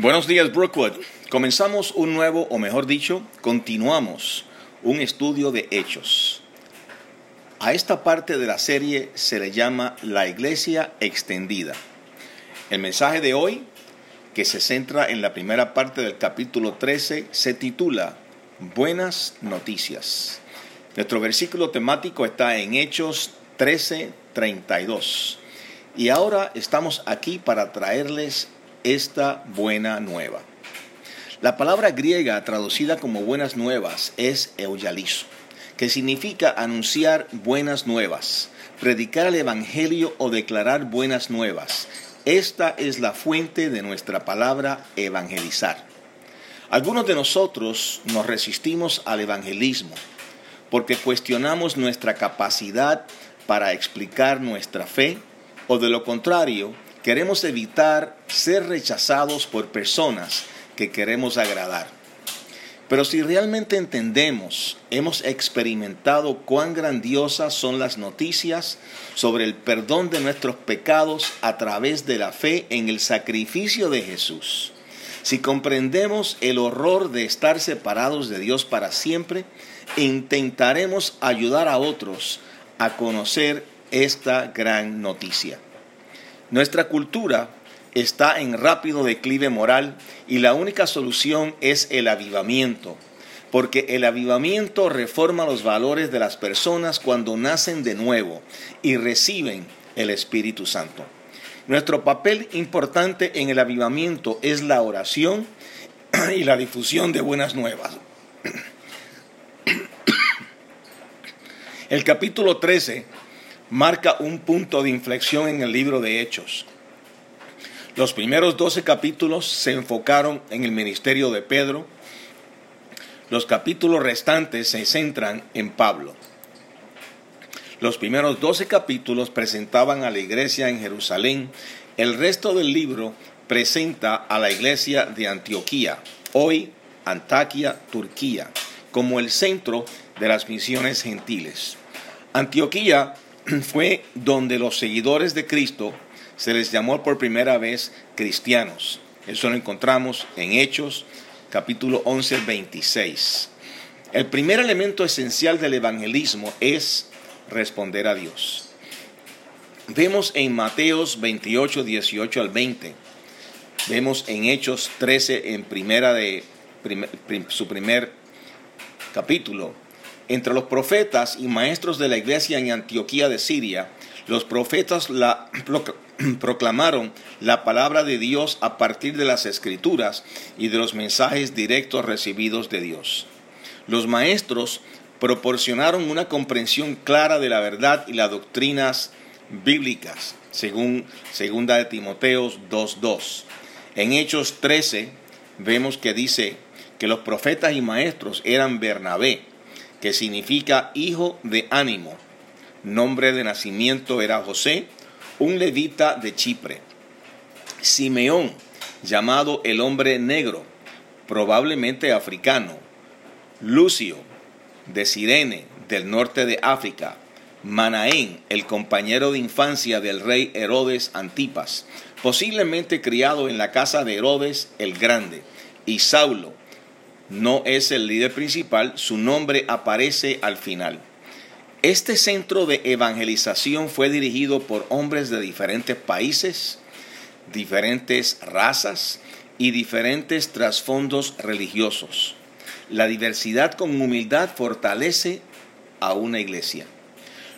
Buenos días, Brookwood. Comenzamos un nuevo, o mejor dicho, continuamos un estudio de hechos. A esta parte de la serie se le llama la iglesia extendida. El mensaje de hoy, que se centra en la primera parte del capítulo 13, se titula Buenas noticias. Nuestro versículo temático está en Hechos 13, 32. Y ahora estamos aquí para traerles esta buena nueva. La palabra griega traducida como buenas nuevas es euyalizo, que significa anunciar buenas nuevas, predicar el Evangelio o declarar buenas nuevas. Esta es la fuente de nuestra palabra evangelizar. Algunos de nosotros nos resistimos al evangelismo porque cuestionamos nuestra capacidad para explicar nuestra fe o de lo contrario, queremos evitar ser rechazados por personas que queremos agradar. Pero si realmente entendemos, hemos experimentado cuán grandiosas son las noticias sobre el perdón de nuestros pecados a través de la fe en el sacrificio de Jesús. Si comprendemos el horror de estar separados de Dios para siempre, intentaremos ayudar a otros a conocer esta gran noticia. Nuestra cultura está en rápido declive moral y la única solución es el avivamiento, porque el avivamiento reforma los valores de las personas cuando nacen de nuevo y reciben el Espíritu Santo. Nuestro papel importante en el avivamiento es la oración y la difusión de buenas nuevas. El capítulo 13 marca un punto de inflexión en el libro de Hechos. Los primeros 12 capítulos se enfocaron en el ministerio de Pedro. Los capítulos restantes se centran en Pablo. Los primeros 12 capítulos presentaban a la iglesia en Jerusalén. El resto del libro presenta a la iglesia de Antioquía, hoy Antaquia, Turquía, como el centro de las misiones gentiles. Antioquía fue donde los seguidores de Cristo se les llamó por primera vez cristianos. Eso lo encontramos en Hechos capítulo 11, 26. El primer elemento esencial del evangelismo es responder a Dios. Vemos en Mateos 28, 18 al 20. Vemos en Hechos 13, en primera de su primer capítulo. Entre los profetas y maestros de la iglesia en Antioquía de Siria, los profetas la proclamaron la palabra de Dios a partir de las escrituras y de los mensajes directos recibidos de Dios. Los maestros proporcionaron una comprensión clara de la verdad y las doctrinas bíblicas, según segunda de Timoteos 2:2. En Hechos 13 vemos que dice que los profetas y maestros eran Bernabé, que significa hijo de ánimo. Nombre de nacimiento era José, un levita de Chipre. Simeón, llamado el hombre negro, probablemente africano. Lucio, de Sirene, del norte de África. Manaén, el compañero de infancia del rey Herodes Antipas, posiblemente criado en la casa de Herodes el Grande. Y Saulo, no es el líder principal, su nombre aparece al final. Este centro de evangelización fue dirigido por hombres de diferentes países, diferentes razas y diferentes trasfondos religiosos. La diversidad con humildad fortalece a una iglesia.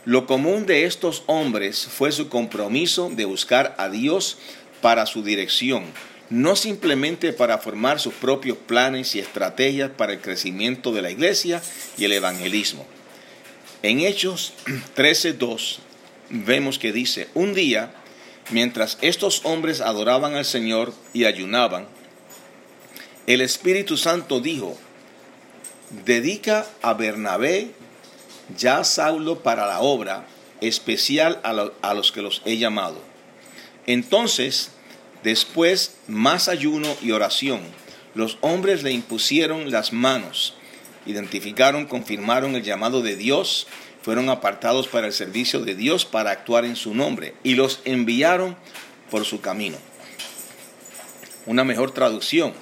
Lo común de estos hombres fue su compromiso de buscar a Dios para su dirección, no simplemente para formar sus propios planes y estrategias para el crecimiento de la iglesia y el evangelismo. En Hechos 13:2 vemos que dice, un día, mientras estos hombres adoraban al Señor y ayunaban, el Espíritu Santo dijo, dedica a Bernabé ya Saulo para la obra especial a, a los que los he llamado. Entonces, después, más ayuno y oración, los hombres le impusieron las manos identificaron, confirmaron el llamado de Dios, fueron apartados para el servicio de Dios para actuar en su nombre y los enviaron por su camino. Una mejor traducción,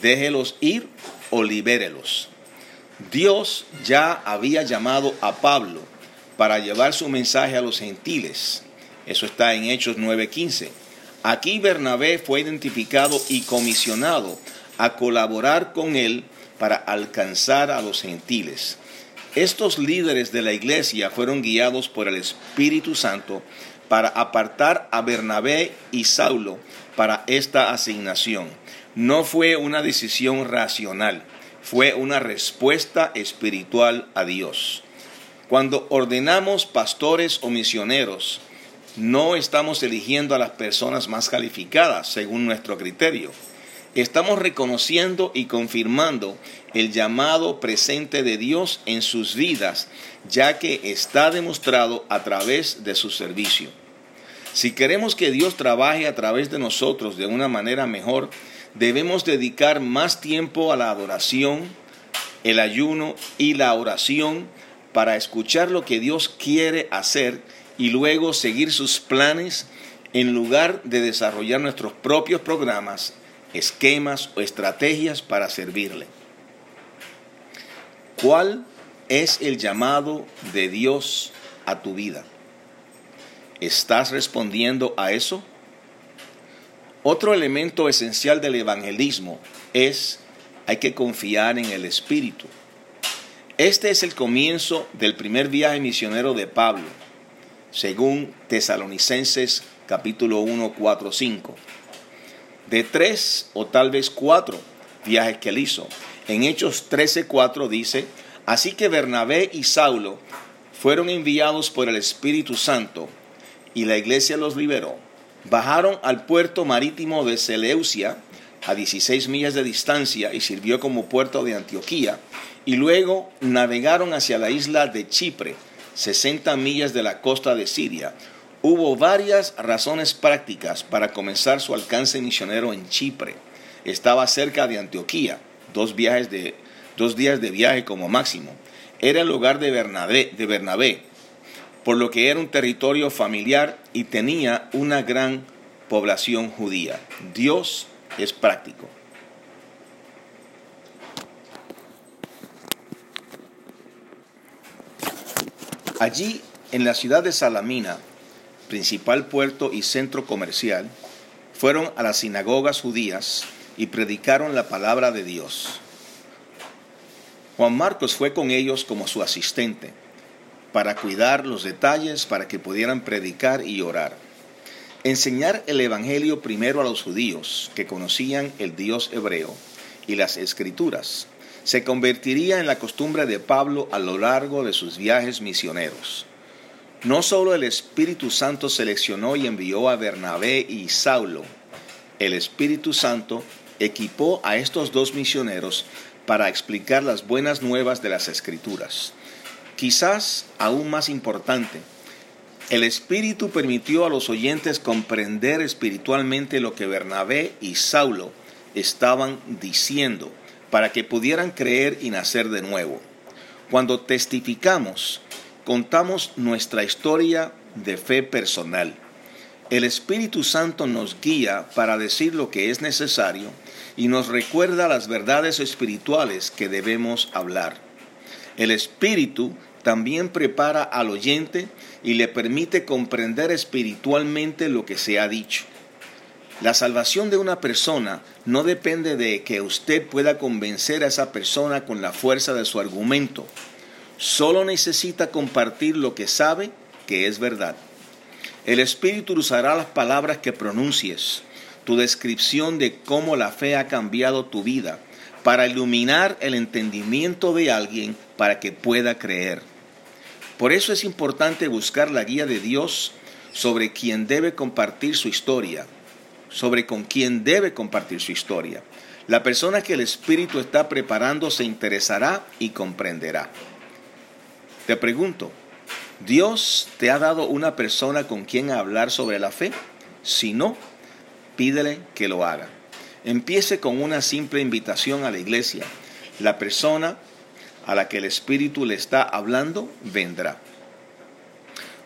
déjelos ir o libérelos. Dios ya había llamado a Pablo para llevar su mensaje a los gentiles. Eso está en Hechos 9:15. Aquí Bernabé fue identificado y comisionado a colaborar con él para alcanzar a los gentiles. Estos líderes de la iglesia fueron guiados por el Espíritu Santo para apartar a Bernabé y Saulo para esta asignación. No fue una decisión racional, fue una respuesta espiritual a Dios. Cuando ordenamos pastores o misioneros, no estamos eligiendo a las personas más calificadas según nuestro criterio. Estamos reconociendo y confirmando el llamado presente de Dios en sus vidas, ya que está demostrado a través de su servicio. Si queremos que Dios trabaje a través de nosotros de una manera mejor, debemos dedicar más tiempo a la adoración, el ayuno y la oración para escuchar lo que Dios quiere hacer y luego seguir sus planes en lugar de desarrollar nuestros propios programas, esquemas o estrategias para servirle. ¿Cuál es el llamado de Dios a tu vida? ¿Estás respondiendo a eso? Otro elemento esencial del evangelismo es hay que confiar en el Espíritu. Este es el comienzo del primer viaje misionero de Pablo, según Tesalonicenses capítulo 1, 4, 5. De tres o tal vez cuatro viajes que él hizo. En Hechos 13, 4 dice, así que Bernabé y Saulo fueron enviados por el Espíritu Santo y la iglesia los liberó bajaron al puerto marítimo de Seleucia, a 16 millas de distancia, y sirvió como puerto de Antioquía, y luego navegaron hacia la isla de Chipre, 60 millas de la costa de Siria. Hubo varias razones prácticas para comenzar su alcance misionero en Chipre. Estaba cerca de Antioquía, dos, viajes de, dos días de viaje como máximo. Era el lugar de Bernabé, de Bernabé por lo que era un territorio familiar y tenía una gran población judía. Dios es práctico. Allí, en la ciudad de Salamina, principal puerto y centro comercial, fueron a las sinagogas judías y predicaron la palabra de Dios. Juan Marcos fue con ellos como su asistente para cuidar los detalles para que pudieran predicar y orar. Enseñar el Evangelio primero a los judíos que conocían el Dios hebreo y las escrituras se convertiría en la costumbre de Pablo a lo largo de sus viajes misioneros. No solo el Espíritu Santo seleccionó y envió a Bernabé y Saulo, el Espíritu Santo equipó a estos dos misioneros para explicar las buenas nuevas de las escrituras. Quizás aún más importante, el Espíritu permitió a los oyentes comprender espiritualmente lo que Bernabé y Saulo estaban diciendo para que pudieran creer y nacer de nuevo. Cuando testificamos, contamos nuestra historia de fe personal. El Espíritu Santo nos guía para decir lo que es necesario y nos recuerda las verdades espirituales que debemos hablar. El Espíritu también prepara al oyente y le permite comprender espiritualmente lo que se ha dicho. La salvación de una persona no depende de que usted pueda convencer a esa persona con la fuerza de su argumento. Solo necesita compartir lo que sabe que es verdad. El Espíritu usará las palabras que pronuncies, tu descripción de cómo la fe ha cambiado tu vida, para iluminar el entendimiento de alguien para que pueda creer. Por eso es importante buscar la guía de Dios sobre quién debe compartir su historia, sobre con quién debe compartir su historia. La persona que el Espíritu está preparando se interesará y comprenderá. Te pregunto, ¿Dios te ha dado una persona con quien hablar sobre la fe? Si no, pídele que lo haga. Empiece con una simple invitación a la iglesia. La persona a la que el Espíritu le está hablando vendrá.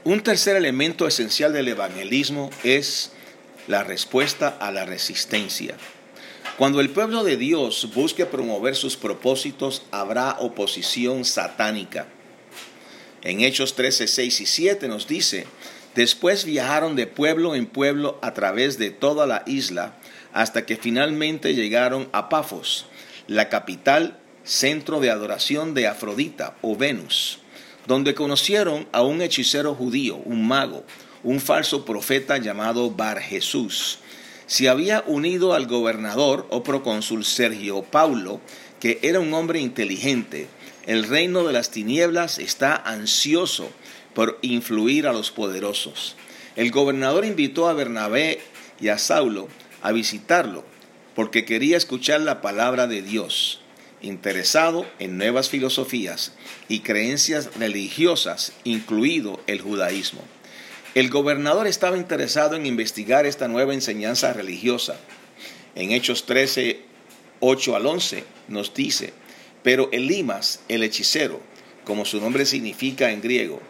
Un tercer elemento esencial del evangelismo es la respuesta a la resistencia. Cuando el pueblo de Dios busque promover sus propósitos, habrá oposición satánica. En Hechos 13, 6 y 7 nos dice, después viajaron de pueblo en pueblo a través de toda la isla hasta que finalmente llegaron a Pafos, la capital, centro de adoración de Afrodita o Venus, donde conocieron a un hechicero judío, un mago, un falso profeta llamado Bar Jesús. Se había unido al gobernador o procónsul Sergio Paulo, que era un hombre inteligente. El reino de las tinieblas está ansioso por influir a los poderosos. El gobernador invitó a Bernabé y a Saulo a visitarlo porque quería escuchar la palabra de Dios, interesado en nuevas filosofías y creencias religiosas, incluido el judaísmo. El gobernador estaba interesado en investigar esta nueva enseñanza religiosa. En Hechos 13, 8 al 11 nos dice, pero Elimas, el hechicero, como su nombre significa en griego,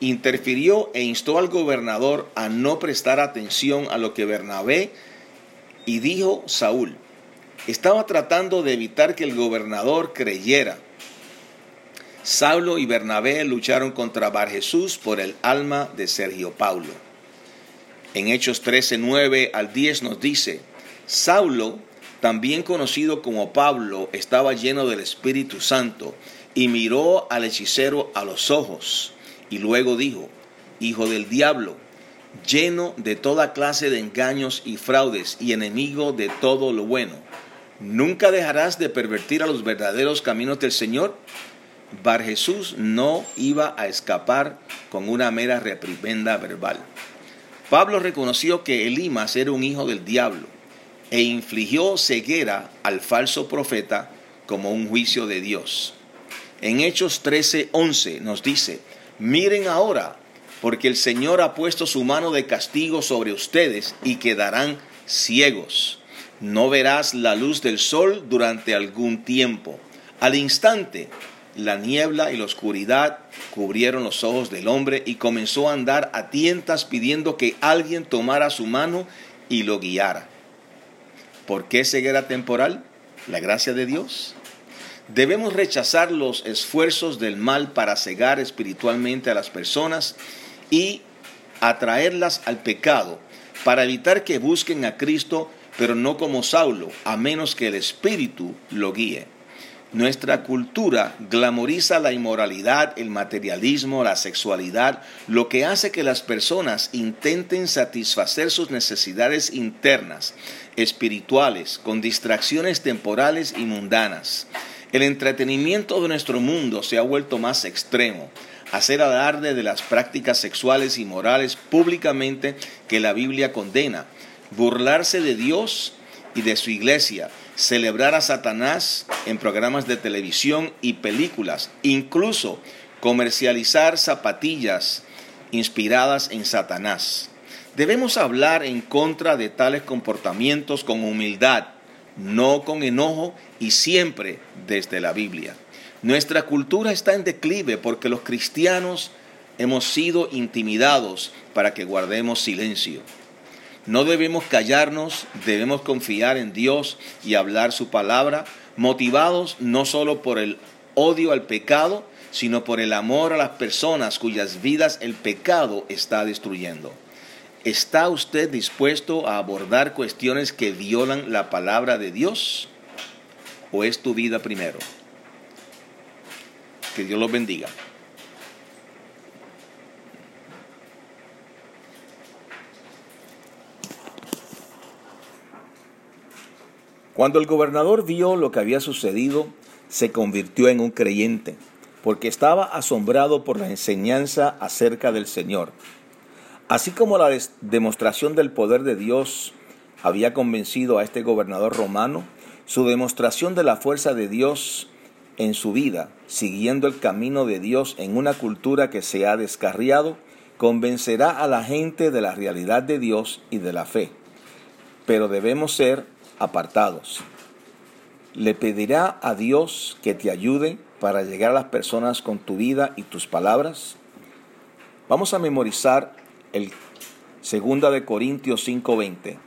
interfirió e instó al gobernador a no prestar atención a lo que Bernabé y dijo Saúl, estaba tratando de evitar que el gobernador creyera. Saulo y Bernabé lucharon contra Bar Jesús por el alma de Sergio Paulo. En Hechos 13, 9 al 10 nos dice, Saulo, también conocido como Pablo, estaba lleno del Espíritu Santo y miró al hechicero a los ojos y luego dijo, Hijo del diablo, lleno de toda clase de engaños y fraudes y enemigo de todo lo bueno, ¿nunca dejarás de pervertir a los verdaderos caminos del Señor? Bar Jesús no iba a escapar con una mera reprimenda verbal. Pablo reconoció que Elimas era un hijo del diablo e infligió ceguera al falso profeta como un juicio de Dios. En Hechos 13:11 nos dice, Miren ahora, porque el Señor ha puesto su mano de castigo sobre ustedes y quedarán ciegos. No verás la luz del sol durante algún tiempo. Al instante, la niebla y la oscuridad cubrieron los ojos del hombre y comenzó a andar a tientas pidiendo que alguien tomara su mano y lo guiara. ¿Por qué ceguera temporal? La gracia de Dios. Debemos rechazar los esfuerzos del mal para cegar espiritualmente a las personas y atraerlas al pecado, para evitar que busquen a Cristo, pero no como Saulo, a menos que el Espíritu lo guíe. Nuestra cultura glamoriza la inmoralidad, el materialismo, la sexualidad, lo que hace que las personas intenten satisfacer sus necesidades internas, espirituales, con distracciones temporales y mundanas. El entretenimiento de nuestro mundo se ha vuelto más extremo. Hacer alarde de las prácticas sexuales y morales públicamente que la Biblia condena. Burlarse de Dios y de su iglesia. Celebrar a Satanás en programas de televisión y películas. Incluso comercializar zapatillas inspiradas en Satanás. Debemos hablar en contra de tales comportamientos con humildad no con enojo y siempre desde la Biblia. Nuestra cultura está en declive porque los cristianos hemos sido intimidados para que guardemos silencio. No debemos callarnos, debemos confiar en Dios y hablar su palabra, motivados no solo por el odio al pecado, sino por el amor a las personas cuyas vidas el pecado está destruyendo. ¿Está usted dispuesto a abordar cuestiones que violan la palabra de Dios? ¿O es tu vida primero? Que Dios los bendiga. Cuando el gobernador vio lo que había sucedido, se convirtió en un creyente, porque estaba asombrado por la enseñanza acerca del Señor Así como la demostración del poder de Dios había convencido a este gobernador romano, su demostración de la fuerza de Dios en su vida, siguiendo el camino de Dios en una cultura que se ha descarriado, convencerá a la gente de la realidad de Dios y de la fe. Pero debemos ser apartados. Le pedirá a Dios que te ayude para llegar a las personas con tu vida y tus palabras. Vamos a memorizar el segunda de Corintios 5:20.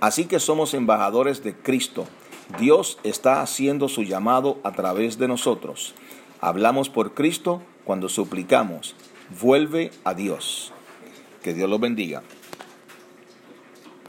Así que somos embajadores de Cristo. Dios está haciendo su llamado a través de nosotros. Hablamos por Cristo cuando suplicamos. Vuelve a Dios. Que Dios los bendiga.